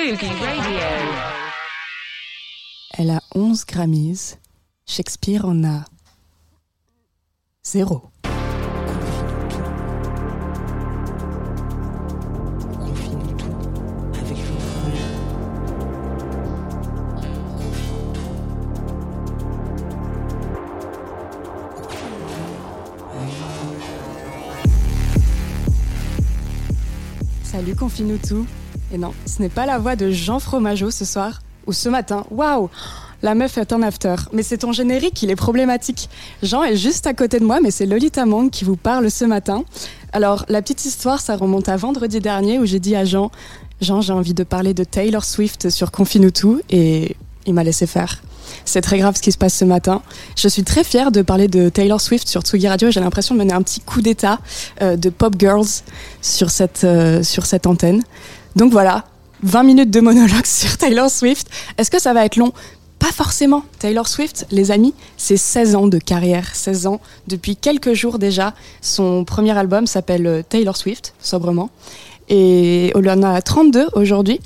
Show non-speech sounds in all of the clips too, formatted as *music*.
Sugi Radio. Elle a 11 Grammys. Shakespeare en a zéro. Salut Confine-nous tout. Et non, ce n'est pas la voix de Jean Fromageau ce soir ou ce matin. Waouh La meuf est en after. Mais c'est ton générique, il est problématique. Jean est juste à côté de moi, mais c'est Lolita Mang qui vous parle ce matin. Alors, la petite histoire, ça remonte à vendredi dernier où j'ai dit à Jean Jean, j'ai envie de parler de Taylor Swift sur tout et il m'a laissé faire. C'est très grave ce qui se passe ce matin. Je suis très fière de parler de Taylor Swift sur Tsugi Radio. J'ai l'impression de mener un petit coup d'état euh, de Pop Girls sur cette, euh, sur cette antenne. Donc voilà, 20 minutes de monologue *laughs* sur Taylor Swift. Est-ce que ça va être long? Pas forcément. Taylor Swift, les amis, c'est 16 ans de carrière. 16 ans depuis quelques jours déjà. Son premier album s'appelle euh, Taylor Swift, sobrement. Et on en a 32 aujourd'hui.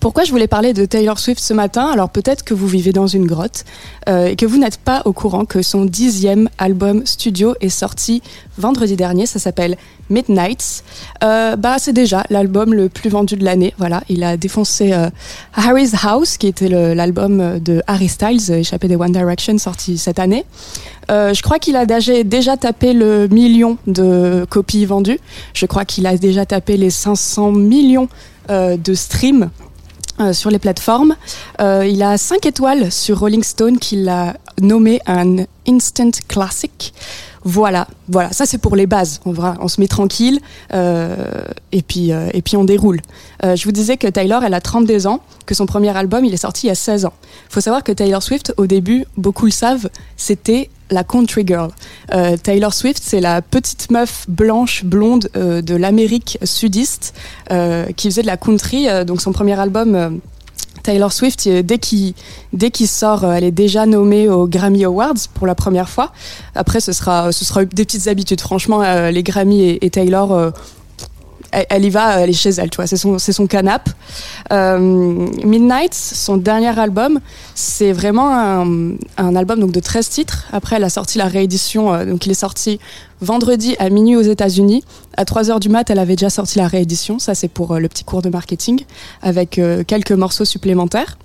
Pourquoi je voulais parler de Taylor Swift ce matin? Alors peut-être que vous vivez dans une grotte euh, et que vous n'êtes pas au courant que son dixième album studio est sorti vendredi dernier. Ça s'appelle Midnights. Euh, bah c'est déjà l'album le plus vendu de l'année. Voilà, il a défoncé euh, Harry's House, qui était l'album de Harry Styles, échappé des One Direction, sorti cette année. Je crois qu'il a déjà, tapé le million de copies vendues. Je crois qu'il a déjà tapé les 500 millions de streams euh, sur les plateformes. Euh, il a 5 étoiles sur Rolling Stone qui l'a nommé un instant classic. Voilà, voilà, ça c'est pour les bases. On, va, on se met tranquille euh, et, puis, et puis on déroule. Je vous disais que Taylor, elle a 32 ans, que son premier album, il est sorti il y a 16 ans. faut savoir que Taylor Swift, au début, beaucoup le savent, c'était la country girl. Euh, Taylor Swift, c'est la petite meuf blanche, blonde euh, de l'Amérique sudiste euh, qui faisait de la country. Donc son premier album, Taylor Swift, dès qu'il dès sort, elle est déjà nommée aux Grammy Awards pour la première fois. Après, ce sera ce sera des petites habitudes. Franchement, les Grammy et, et Taylor. Elle, elle y va, elle est chez elle, tu vois, c'est son, c'est son canap. Euh, Midnight, son dernier album, c'est vraiment un, album donc de 13 titres. Après, elle a sorti la réédition, euh, donc il est sorti vendredi à minuit aux États-Unis. À 3h du mat, elle avait déjà sorti la réédition. Ça, c'est pour euh, le petit cours de marketing, avec quelques morceaux supplémentaires.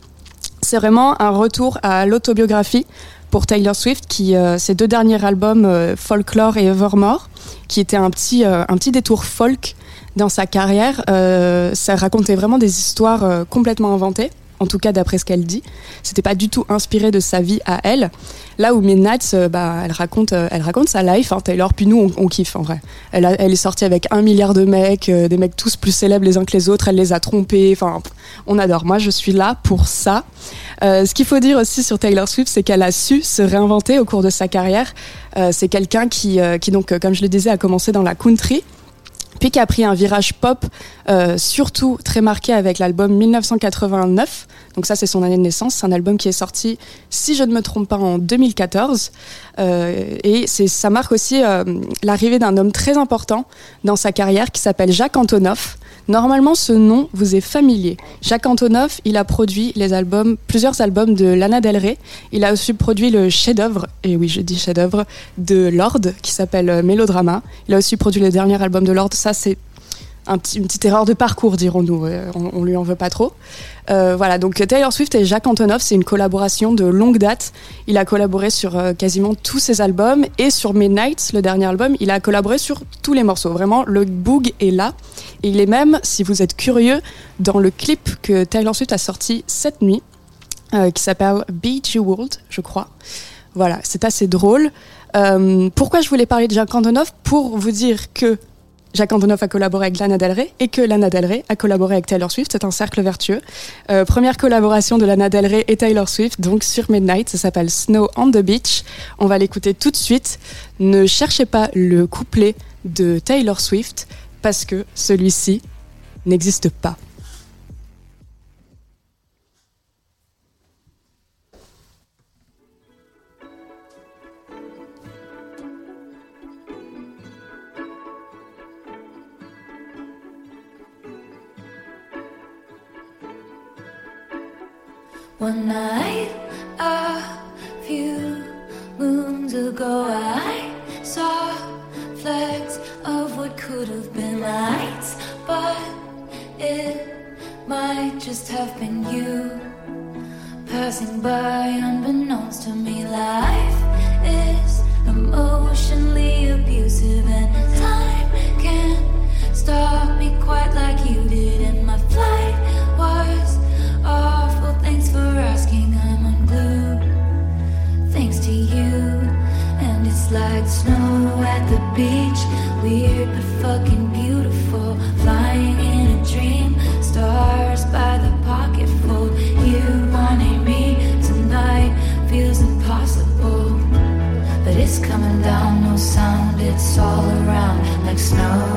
C'est vraiment un retour à l'autobiographie pour Taylor Swift, qui ses deux derniers albums, Folklore et Evermore, qui étaient un petit, un petit détour folk dans sa carrière. Euh, ça racontait vraiment des histoires euh, complètement inventées, en tout cas d'après ce qu'elle dit. C'était pas du tout inspiré de sa vie à elle. Là où Midnight, euh, bah, elle raconte, euh, elle raconte sa life. Hein, Taylor, puis nous, on, kiffe en vrai. Elle, a- elle est sortie avec un milliard de mecs, des mecs tous plus célèbres les uns que les autres. Elle les a trompés. Enfin, on adore. Moi, je suis là pour ça. Ce qu'il faut dire aussi sur Taylor Swift, c'est qu'elle a su se réinventer au cours de sa carrière. C'est quelqu'un qui, qui donc, comme je le disais, a commencé dans la country puis qui a pris un virage pop, euh, surtout très marqué avec l'album 1989. Donc ça, c'est son année de naissance. C'est un album qui est sorti, si je ne me trompe pas, en 2014. Euh, et ça marque aussi euh, l'arrivée d'un homme très important dans sa carrière qui s'appelle Jacques Antonoff. Normalement, ce nom vous est familier. Jacques Antonoff, il a produit les albums, plusieurs albums de Lana Del Rey. Il a aussi produit le chef-d'œuvre, et oui, je dis chef-d'œuvre, de Lord, qui s'appelle euh, Mélodrama. Il a aussi produit le dernier album de Lord. Ça, c'est une petite erreur de parcours, dirons-nous. Euh, on, on lui en veut pas trop. Euh, voilà, donc Taylor Swift et Jacques Antonoff, c'est une collaboration de longue date. Il a collaboré sur euh, quasiment tous ses albums et sur Midnight, le dernier album, il a collaboré sur tous les morceaux. Vraiment, le boog est là. Et il est même, si vous êtes curieux, dans le clip que Taylor Swift a sorti cette nuit, qui s'appelle Beach World, je crois. Voilà, c'est assez drôle. Pourquoi je voulais parler de Jacques Antonoff? Pour vous dire que Jacques Antonoff a collaboré avec Lana Del Rey et que Lana Del Rey a collaboré avec Taylor Swift. C'est un cercle vertueux. Euh, première collaboration de Lana Del Rey et Taylor Swift, donc sur Midnight. Ça s'appelle Snow on the Beach. On va l'écouter tout de suite. Ne cherchez pas le couplet de Taylor Swift parce que celui-ci n'existe pas. One night, a few moons ago, I saw flecks of what could have been lights, but it might just have been you passing by, unbeknownst to me. Life is emotionally abusive, and time can't stop me snow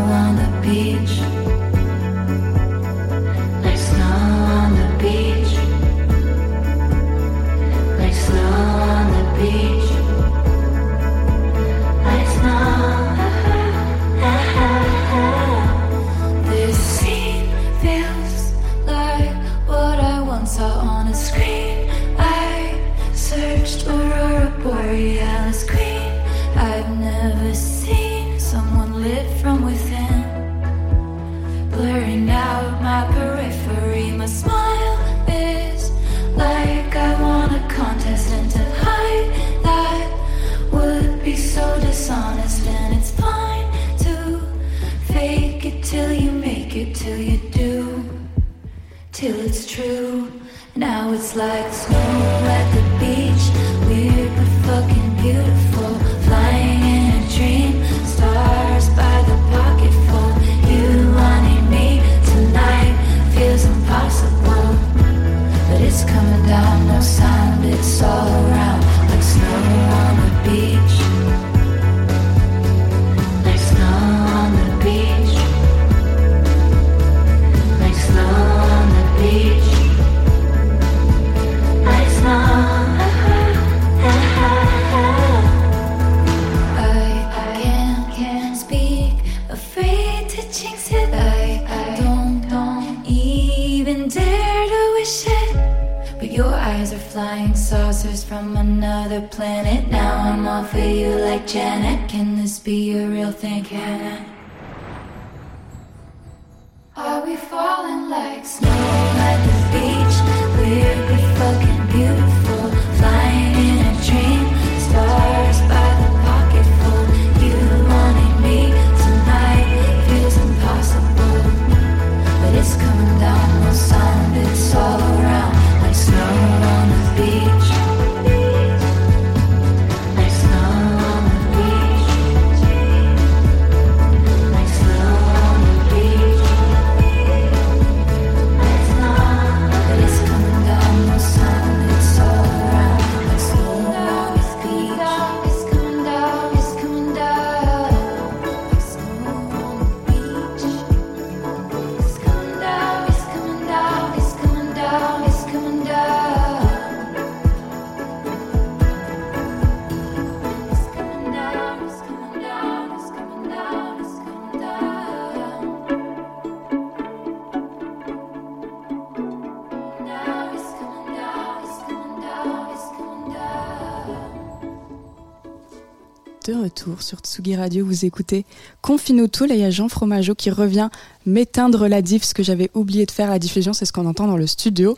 De retour sur Tsugi Radio, vous écoutez Confine tout, là il y a Jean Fromageau qui revient m'éteindre la diff, ce que j'avais oublié de faire à la diffusion, c'est ce qu'on entend dans le studio.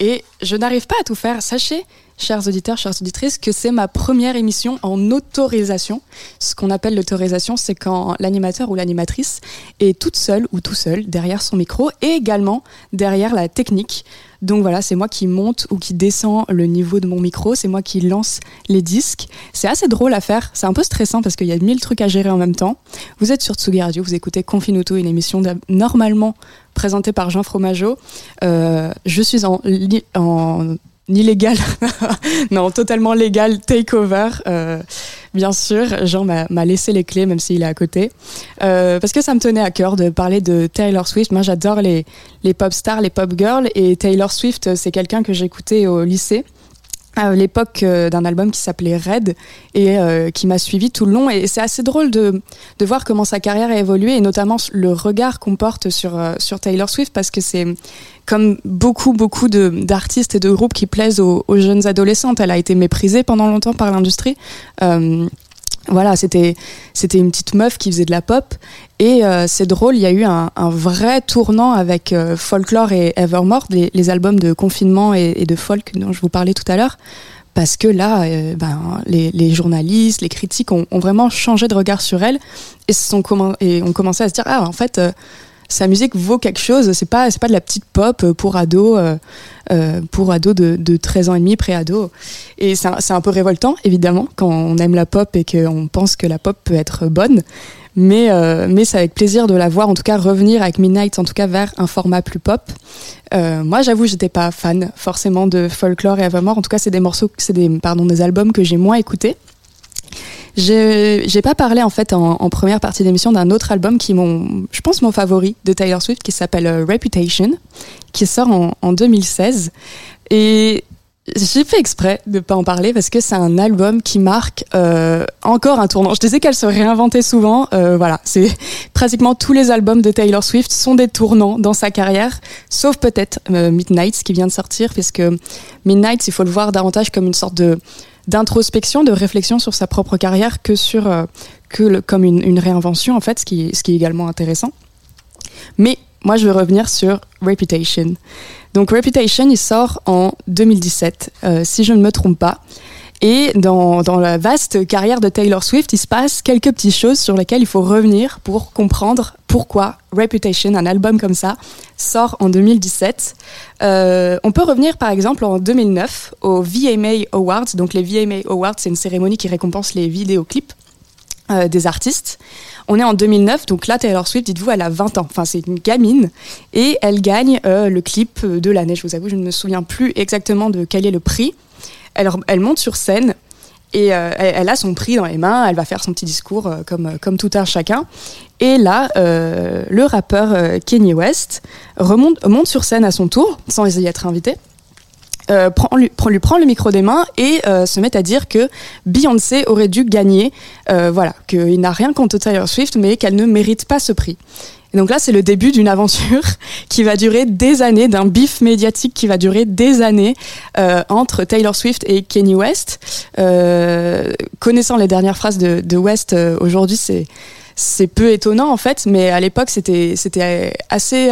Et je n'arrive pas à tout faire. Sachez, chers auditeurs, chères auditrices, que c'est ma première émission en autorisation. Ce qu'on appelle l'autorisation, c'est quand l'animateur ou l'animatrice est toute seule ou tout seul derrière son micro et également derrière la technique. Donc voilà, c'est moi qui monte ou qui descend le niveau de mon micro, c'est moi qui lance les disques. C'est assez drôle à faire, c'est un peu stressant parce qu'il y a mille trucs à gérer en même temps. Vous êtes sur Tsugi Radio, vous écoutez Confinuto, une émission normalement présentée par Jean Fromageau. Euh, je suis en, en illégal, *laughs* non, totalement légal takeover. Euh, bien sûr, Jean m'a laissé les clés, même s'il est à côté. Euh, parce que ça me tenait à cœur de parler de Taylor Swift. Moi, j'adore les, les pop stars, les pop girls. Et Taylor Swift, c'est quelqu'un que j'écoutais au lycée à l'époque euh, d'un album qui s'appelait Red et euh, qui m'a suivi tout le long. Et c'est assez drôle de, de voir comment sa carrière a évolué et notamment le regard qu'on porte sur, euh, sur Taylor Swift parce que c'est comme beaucoup beaucoup d'artistes et de groupes qui plaisent aux, jeunes adolescentes elle a été méprisée pendant longtemps par l'industrie voilà, c'était une petite meuf qui faisait de la pop. Et euh, c'est drôle, il y a eu un, vrai tournant avec euh, Folklore et Evermore, les, albums de confinement et, de folk dont je vous parlais tout à l'heure, parce que là, euh, ben, les, journalistes, les critiques ont, vraiment changé de regard sur elle. Et, sont et ont commencé à se dire ah en fait sa musique vaut quelque chose. C'est pas, pas de la petite pop pour ados, euh, euh, pour ados de, de 13 ans et demi, pré-ado. Et c'est un, un, peu révoltant, évidemment, quand on aime la pop et qu'on pense que la pop peut être bonne. Mais, euh, mais c'est avec plaisir de la voir, en tout cas, revenir avec Midnight, en tout cas, vers un format plus pop. Euh, moi, j'avoue, j'étais pas fan forcément de folklore et Evermore. En tout cas, c'est des morceaux, c'est des, pardon, des albums que j'ai moins écoutés. J'ai pas parlé en fait en, première partie d'émission d'un autre album qui est je pense mon favori de Taylor Swift qui s'appelle uh, Reputation, qui sort en, en 2016 et j'ai fait exprès de pas en parler parce que c'est un album qui marque euh, encore un tournant. Je disais qu'elle se réinventait souvent. Euh, voilà, c'est pratiquement tous les albums de Taylor Swift sont des tournants dans sa carrière, sauf peut-être euh, Midnight qui vient de sortir, puisque Midnight, il faut le voir davantage comme une sorte de d'introspection, de réflexion sur sa propre carrière que sur euh, que le, comme une, réinvention en fait, ce qui, ce qui est également intéressant. Mais moi, je vais revenir sur Reputation. Donc Reputation, il sort en 2017, euh, si je ne me trompe pas. Et dans, dans la vaste carrière de Taylor Swift, il se passe quelques petites choses sur lesquelles il faut revenir pour comprendre pourquoi Reputation, un album comme ça, sort en 2017. Euh, on peut revenir par exemple en 2009 aux VMA Awards. Donc les VMA Awards, c'est une cérémonie qui récompense les vidéoclips euh, des artistes. On est en 2009, donc là Taylor Swift, dites-vous, elle a 20 ans. Enfin, c'est une gamine et elle gagne euh, le clip de l'année. Je vous avoue, je ne me souviens plus exactement de quel est le prix. Elle, monte sur scène et euh, elle, a son prix dans les mains, elle va faire son petit discours euh, comme, comme tout un chacun. Et là, euh, le rappeur euh, Kanye West remonte, monte sur scène à son tour, sans y être invité. Euh, prend, lui, prend, lui prend le micro des mains et euh, se met à dire que Beyoncé aurait dû gagner, euh, voilà, qu'il n'a rien contre Taylor Swift, mais qu'elle ne mérite pas ce prix. Et donc là, c'est le début d'une aventure *laughs* qui va durer des années, d'un bif médiatique qui va durer des années euh, entre Taylor Swift et Kanye West. Euh, connaissant les dernières phrases de, West euh, aujourd'hui, c'est c'est peu étonnant en fait, mais à l'époque, c'était c'était assez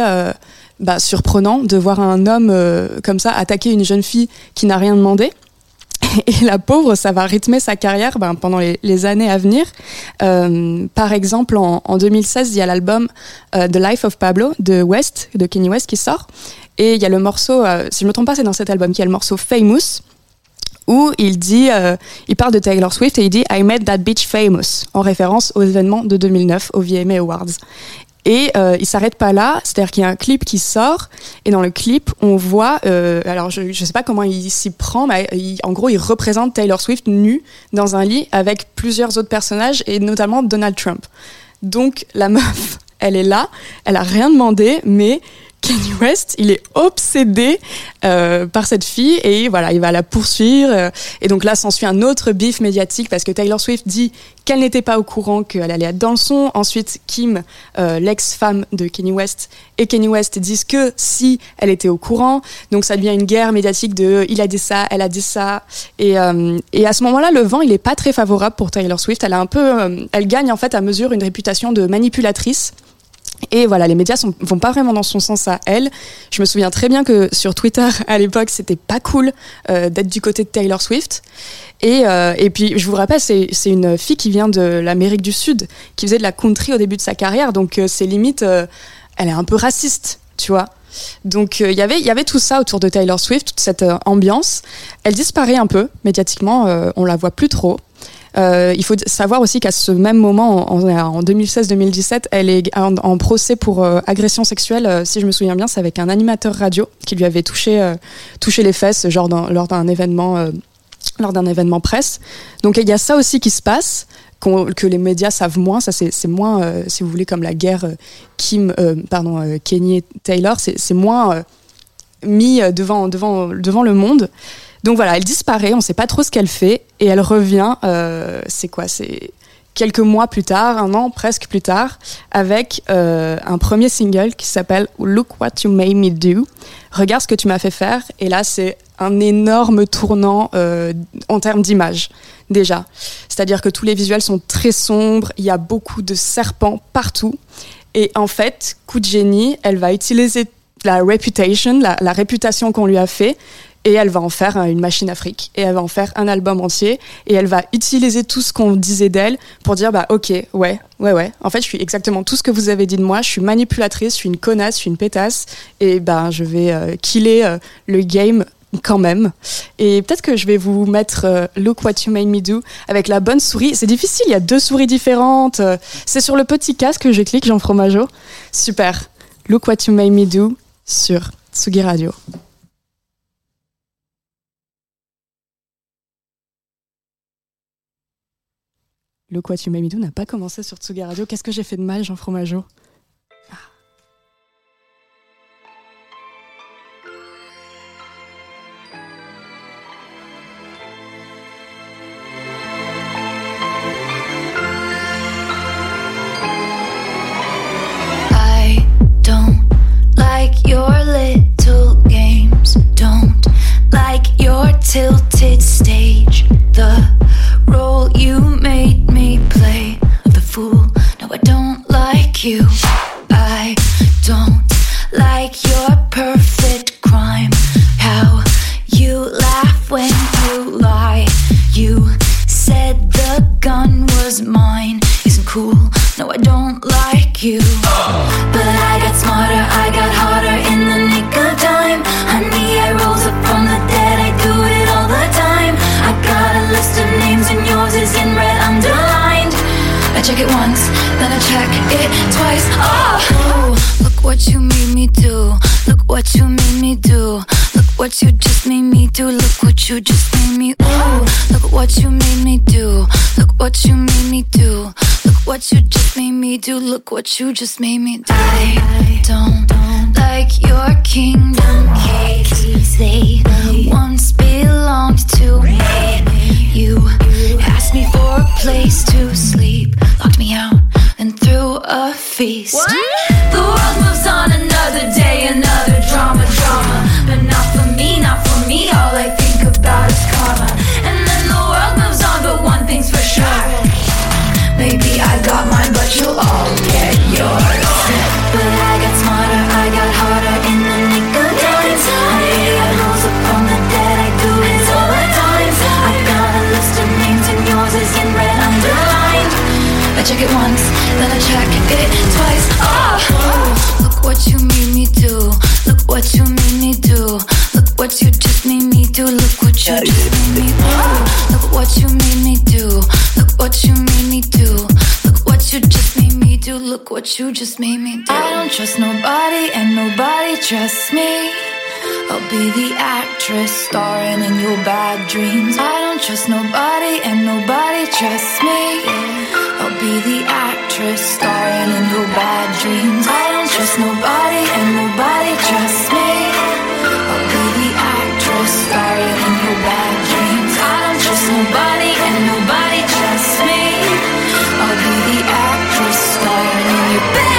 bah, surprenant de voir un homme comme ça attaquer une jeune fille qui n'a rien demandé. *laughs* Et la pauvre, ça va rythmer sa carrière ben, pendant les, années à venir. Euh, par exemple, en, en, 2016, il y a l'album euh, The Life of Pablo de West, de Kenny West, qui sort. Et il y a le morceau, euh, si je me trompe pas, c'est dans cet album, qui a le morceau Famous, où il dit, il parle de Taylor Swift et il dit I made that bitch famous, en référence aux événements de 2009, aux VMA Awards. Et euh, il s'arrête pas là, c'est-à-dire qu'il y a un clip qui sort, et dans le clip, on voit, euh, alors je, je sais pas comment il s'y prend, mais il, en gros, il représente Taylor Swift nue dans un lit avec plusieurs autres personnages, et notamment Donald Trump. Donc la *laughs* meuf, elle est là, elle a rien demandé, mais Kanye West, il est obsédé euh, par cette fille et voilà, il va la poursuivre. euh, et donc là, s'ensuit un autre bif médiatique parce que Taylor Swift dit qu'elle n'était pas au courant qu'elle allait être dans le son. Ensuite, Kim, euh, l'ex-femme de Kanye West, et Kanye West disent que si elle était au courant. Donc ça devient une guerre médiatique de il a dit ça, elle a dit ça. Et, euh, et à ce moment-là, le vent, il est pas très favorable pour Taylor Swift. Elle a un peu, euh, elle gagne en fait à mesure une réputation de manipulatrice. Et voilà, les médias sont, vont pas vraiment dans son sens à elle. Je me souviens très bien que sur Twitter, *laughs* à l'époque, c'était pas cool euh, d'être du côté de Taylor Swift. Et, euh, puis, je vous rappelle, c'est une fille qui vient de l'Amérique du Sud, qui faisait de la country au début de sa carrière. Donc, euh, c'est limite, euh, elle est un peu raciste, tu vois. Donc, euh, il y avait- y avait tout ça autour de Taylor Swift, toute cette ambiance. Elle disparaît un peu médiatiquement, on la voit plus trop. Euh, il faut savoir aussi qu'à ce même moment, en, en 2016-2017, elle est en, procès pour euh, agression sexuelle. euh, si je me souviens bien, c'est avec un animateur radio qui lui avait touché, touché les fesses, genre lors d'un événement, lors événement presse. Donc il y a ça aussi qui se passe. que les médias savent moins, ça c'est moins, si vous voulez, comme la guerre Kim, pardon, Kanye Taylor, c'est moins mis devant, devant, devant le monde. Donc voilà, elle disparaît, on ne sait pas trop ce qu'elle fait, et elle revient, euh, c'est quoi C'est quelques mois plus tard, un an presque plus tard, avec euh, un premier single qui s'appelle Look What You Made Me Do. Regarde ce que tu m'as fait faire. Et là, c'est un énorme tournant euh, en termes d'image, déjà. C'est-à-dire que tous les visuels sont très sombres, il y a beaucoup de serpents partout. Et en fait, coup de génie, elle va utiliser la la réputation qu'on lui a fait, et elle va en faire une machine Afrique, et elle va en faire un album entier, et elle va utiliser tout ce qu'on disait d'elle pour dire bah ok, ouais, ouais, ouais. En fait, je suis exactement tout ce que vous avez dit de moi. Je suis manipulatrice, je suis une connasse, je suis une pétasse, et ben je vais euh, killer euh, le game quand même. Et peut-être que je vais vous mettre euh, Look What You Made Me Do avec la bonne souris. C'est difficile, il y a deux souris différentes. C'est sur le petit casque que je clique, Jean Fromageau. Super. Look What You Made Me Do sur Tsugi Radio. Made Me Do n'a pas commencé sur Tsugi Radio. Qu'est-ce que j'ai fait de mal, Jean Fromageau? I don't like your little games. Don't like your tilted it twice. Oh, look what you made me do. Look what you made me do. Look what you just made me do. Look what you just made me. Ooh, look what you made me do. Look what you made me do. Look what you just made me do. Look what you just made me do. I don't like your kingdom keys. They once belonged to me. You asked me for a place to sleep, locked me out, and threw a feast. The world moves on another day, another drama, drama. But not for me, not for me. All I think about is karma. And then the world moves on, but one thing's for sure. Maybe I got mine, but you'll all get yours. I check it once, then I check it twice. Oh, look what you made me do. Look what you made me do. Look what you just made me do. Look what you just made me do. Look what you made me do. Look what you made me do. Look what you just made me do. Look what you just made me do. I don't trust nobody and nobody trusts me. I'll be the actress starring in your bad dreams. I don't trust nobody and nobody trusts me. Be the actress starring in your bad dreams. I don't trust nobody and nobody trusts me. I'll be the actress starring in your bad dreams. I don't trust nobody and nobody trusts me. I'll be the actress starring in your bad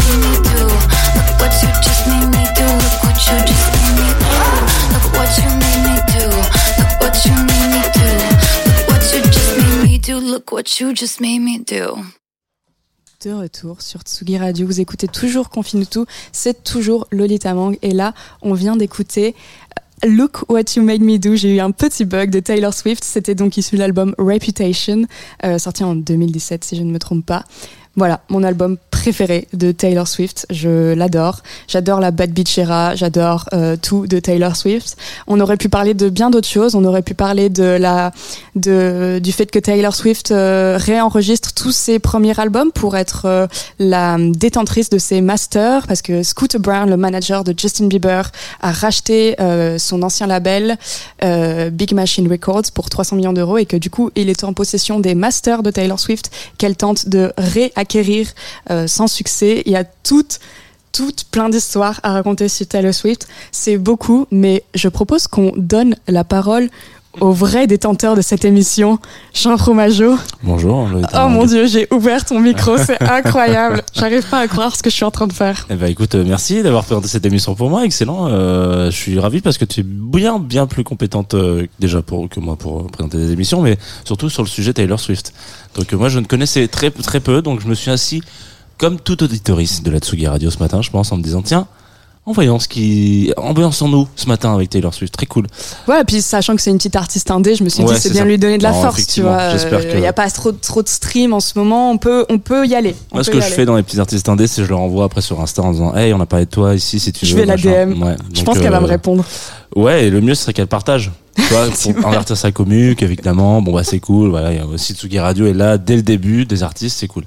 Look what you just made me do. De retour sur Tsugi Radio, vous écoutez toujours Confine c'est toujours Lolita Mang et là on vient d'écouter euh, Look What You Made Me Do. J'ai eu un petit bug de Taylor Swift, c'était donc issu de l'album Reputation, euh, sorti en 2017 si je ne me trompe pas. Voilà, mon album préféré de Taylor Swift, je l'adore. J'adore la Bad Beach Era, j'adore euh, tout de Taylor Swift. On aurait pu parler de bien d'autres choses, on aurait pu parler de la, de, du fait que Taylor Swift euh, réenregistre tous ses premiers albums pour être euh, la détentrice de ses masters, parce que Scooter Brown, le manager de Justin Bieber, a racheté son ancien label Big Machine Records pour 300 millions d'euros et que du coup il est en possession des masters de Taylor Swift qu'elle tente de réacquérir euh, sans succès. Il y a toute toute plein d'histoires à raconter sur Taylor Swift. C'est beaucoup, mais je propose qu'on donne la parole au vrai détenteur de cette émission, Jean Fromageau. Bonjour. Oh mon dieu, j'ai ouvert ton micro, *laughs* c'est incroyable. J'arrive pas à croire ce que je suis en train de faire. Eh ben écoute, euh, merci d'avoir présenté cette émission pour moi, excellent. Euh, je suis ravi parce que tu es bien bien plus compétente euh, déjà pour que moi pour présenter des émissions, mais surtout sur le sujet Taylor Swift. Donc euh, moi je ne connaissais très très peu, donc je me suis assis comme tout auditoriste de la Tsugi Radio ce matin, je pense, en me disant tiens, en voyant ce qui ambiançons-nous ce matin avec Taylor Swift, très cool. Ouais, et puis sachant que c'est une petite artiste indé, je me suis Ouais, dit c'est bien ça. lui donner de la Non, force, tu vois. Il n'y a pas trop, trop de stream en ce moment, on peut, on peut y aller. On Moi, ce que je aller. fais dans les petits artistes indés, c'est que je leur envoie après sur Insta en disant Hey, on a parlé de toi ici si tu Je veux. vais la machin. DM. Ouais. Je pense qu'elle va euh, me répondre. Ouais, et le mieux ce serait qu'elle partage. Tu vois, pour convertir sa commuque, évidemment. Bon, bah, c'est cool. Voilà, il y a aussi Tsugi Radio est là dès le début des artistes, c'est cool.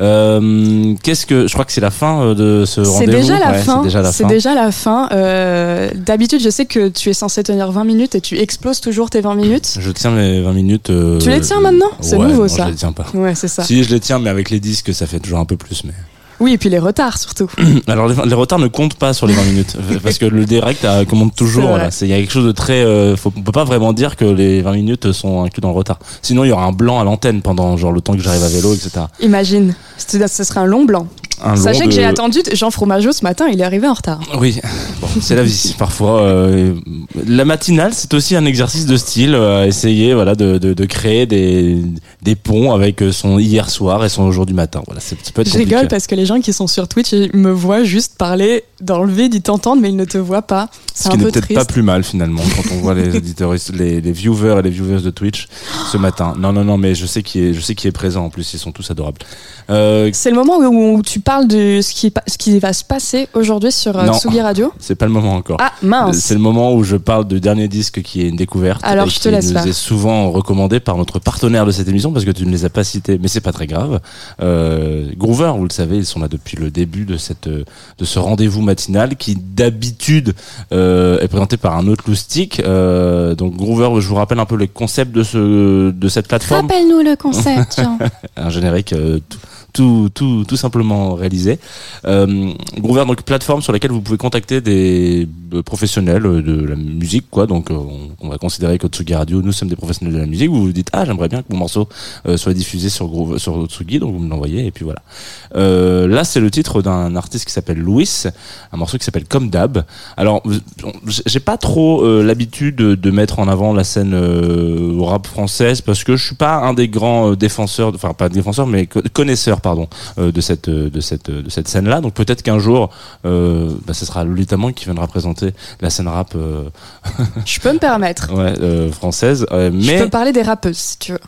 Euh, qu'est-ce que, je crois que c'est la fin euh, de ce C'est rendez-vous? déjà la Ouais, fin. C'est déjà la C'est fin. déjà la fin. Euh, D'habitude, je sais que tu es censé tenir 20 minutes et tu exploses toujours tes 20 minutes. Je tiens mes 20 minutes. euh, Tu les tiens maintenant? C'est ouais, nouveau, non, ça. Je les tiens pas. Ouais, c'est ça. Si je les tiens, mais avec les disques, ça fait toujours un peu plus. Mais Oui, et puis les retards surtout. *clears throat* alors les, les retards ne comptent pas sur les 20 minutes *laughs* parce que le direct euh, commande toujours. il y a quelque chose de très. Euh, faut, on peut pas vraiment dire que les 20 minutes sont inclus dans le retard. Sinon, il y aura un blanc à l'antenne pendant genre le temps que j'arrive à vélo, etc. Imagine, ce serait un long blanc. Un long Sachez que de- j'ai attendu Jean Fromageau ce matin, il est arrivé en retard. Oui, bon, c'est la vie. Parfois, euh, la matinale, c'est aussi un exercice de style, euh, essayer voilà de, de, de créer des, des ponts avec son hier soir et son jour du matin. Voilà, c'est- ça peut être Je compliqué. rigole parce que les gens qui sont sur Twitch ils me voient juste parler, d'enlever, d'y t'entendre, mais ils ne te voient pas. Ce C'est qui n'est peu peut-être pas plus mal finalement quand on voit les auditeurs, les, les viewers et les viewers de Twitch ce matin. Non, non, non, mais je sais qui est, je sais qui est présent en plus. Ils sont tous adorables. Euh, C'est le moment où, où tu parles de ce qui, ce qui va se passer aujourd'hui sur euh, Non. Tsugi Radio. c'est pas le moment encore. Ah mince C'est le moment où je parle du dernier disque qui est une découverte. Alors, et je te qui laisse nous est souvent recommandé par notre partenaire de cette émission parce que tu ne les as pas cités, mais c'est pas très grave. Euh, Groover, vous le savez, ils sont là depuis le début de cette de ce rendez-vous matinal qui d'habitude euh, est présenté par un autre loustic. Euh, donc Groover, je vous rappelle un peu les concepts de ce de cette plateforme Rappelle-nous le concept, Jean. *laughs* un générique euh, tout, tout, tout, tout simplement réalisé. Euh, Groover, donc plateforme sur laquelle vous pouvez contacter des euh, professionnels euh, de la musique, quoi. Donc, euh, on, on va considérer que Tsugi Radio, nous sommes des professionnels de la musique. Vous vous dites, ah, j'aimerais bien que mon morceau euh, soit diffusé sur Groove, sur Tsugi, donc vous me l'envoyez, et puis voilà. Euh, là, c'est le titre d'un artiste qui s'appelle Louis, un morceau qui s'appelle Comme d'hab. Alors, j'ai pas trop euh, l'habitude de, de mettre en avant la scène rap française parce que je suis pas un des grands défenseurs, enfin pas défenseur, mais co- pardon, euh, de cette euh, de cette de cette scène-là. Donc peut-être qu'un jour, euh, bah, ce sera Lolita Mang qui viendra présenter la scène rap euh, Je peux me permettre. *laughs* ouais, euh, française. Euh, Je mais peux parler des rappeuses si tu veux.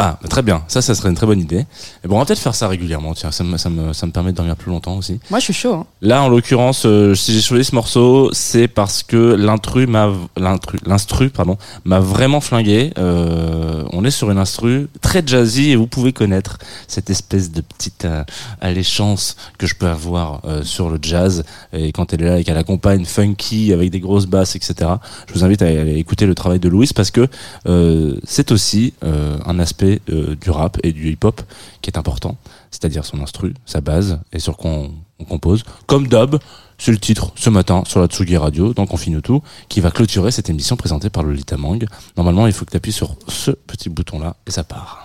Ah, très bien. Ça, ça serait une très bonne idée. Et bon, on va peut-être faire ça régulièrement. Tiens, ça me, ça me, ça me permet de dormir plus longtemps aussi. Moi, je suis chaud. hein. Là, en l'occurrence, euh, si j'ai choisi ce morceau, c'est parce que l'instru m'a, l'instru, pardon, m'a vraiment flingué. Euh, on est sur une instru très jazzy et vous pouvez connaître cette espèce de petite euh, alléchance que je peux avoir euh, sur le jazz et quand elle est là et qu'elle accompagne funky avec des grosses basses, etc. Je vous invite à aller écouter le travail de Louis parce que euh, c'est aussi euh, un aspect euh, du rap et du hip-hop qui est important, c'est-à-dire son instru, sa base et sur quoi on, on compose. Comme d'hab, c'est le titre ce matin sur la Tsugi Radio, dans Confine tout, qui va clôturer cette émission présentée par Lolita Mang. Normalement, il faut que tu appuies sur ce petit bouton-là et ça part.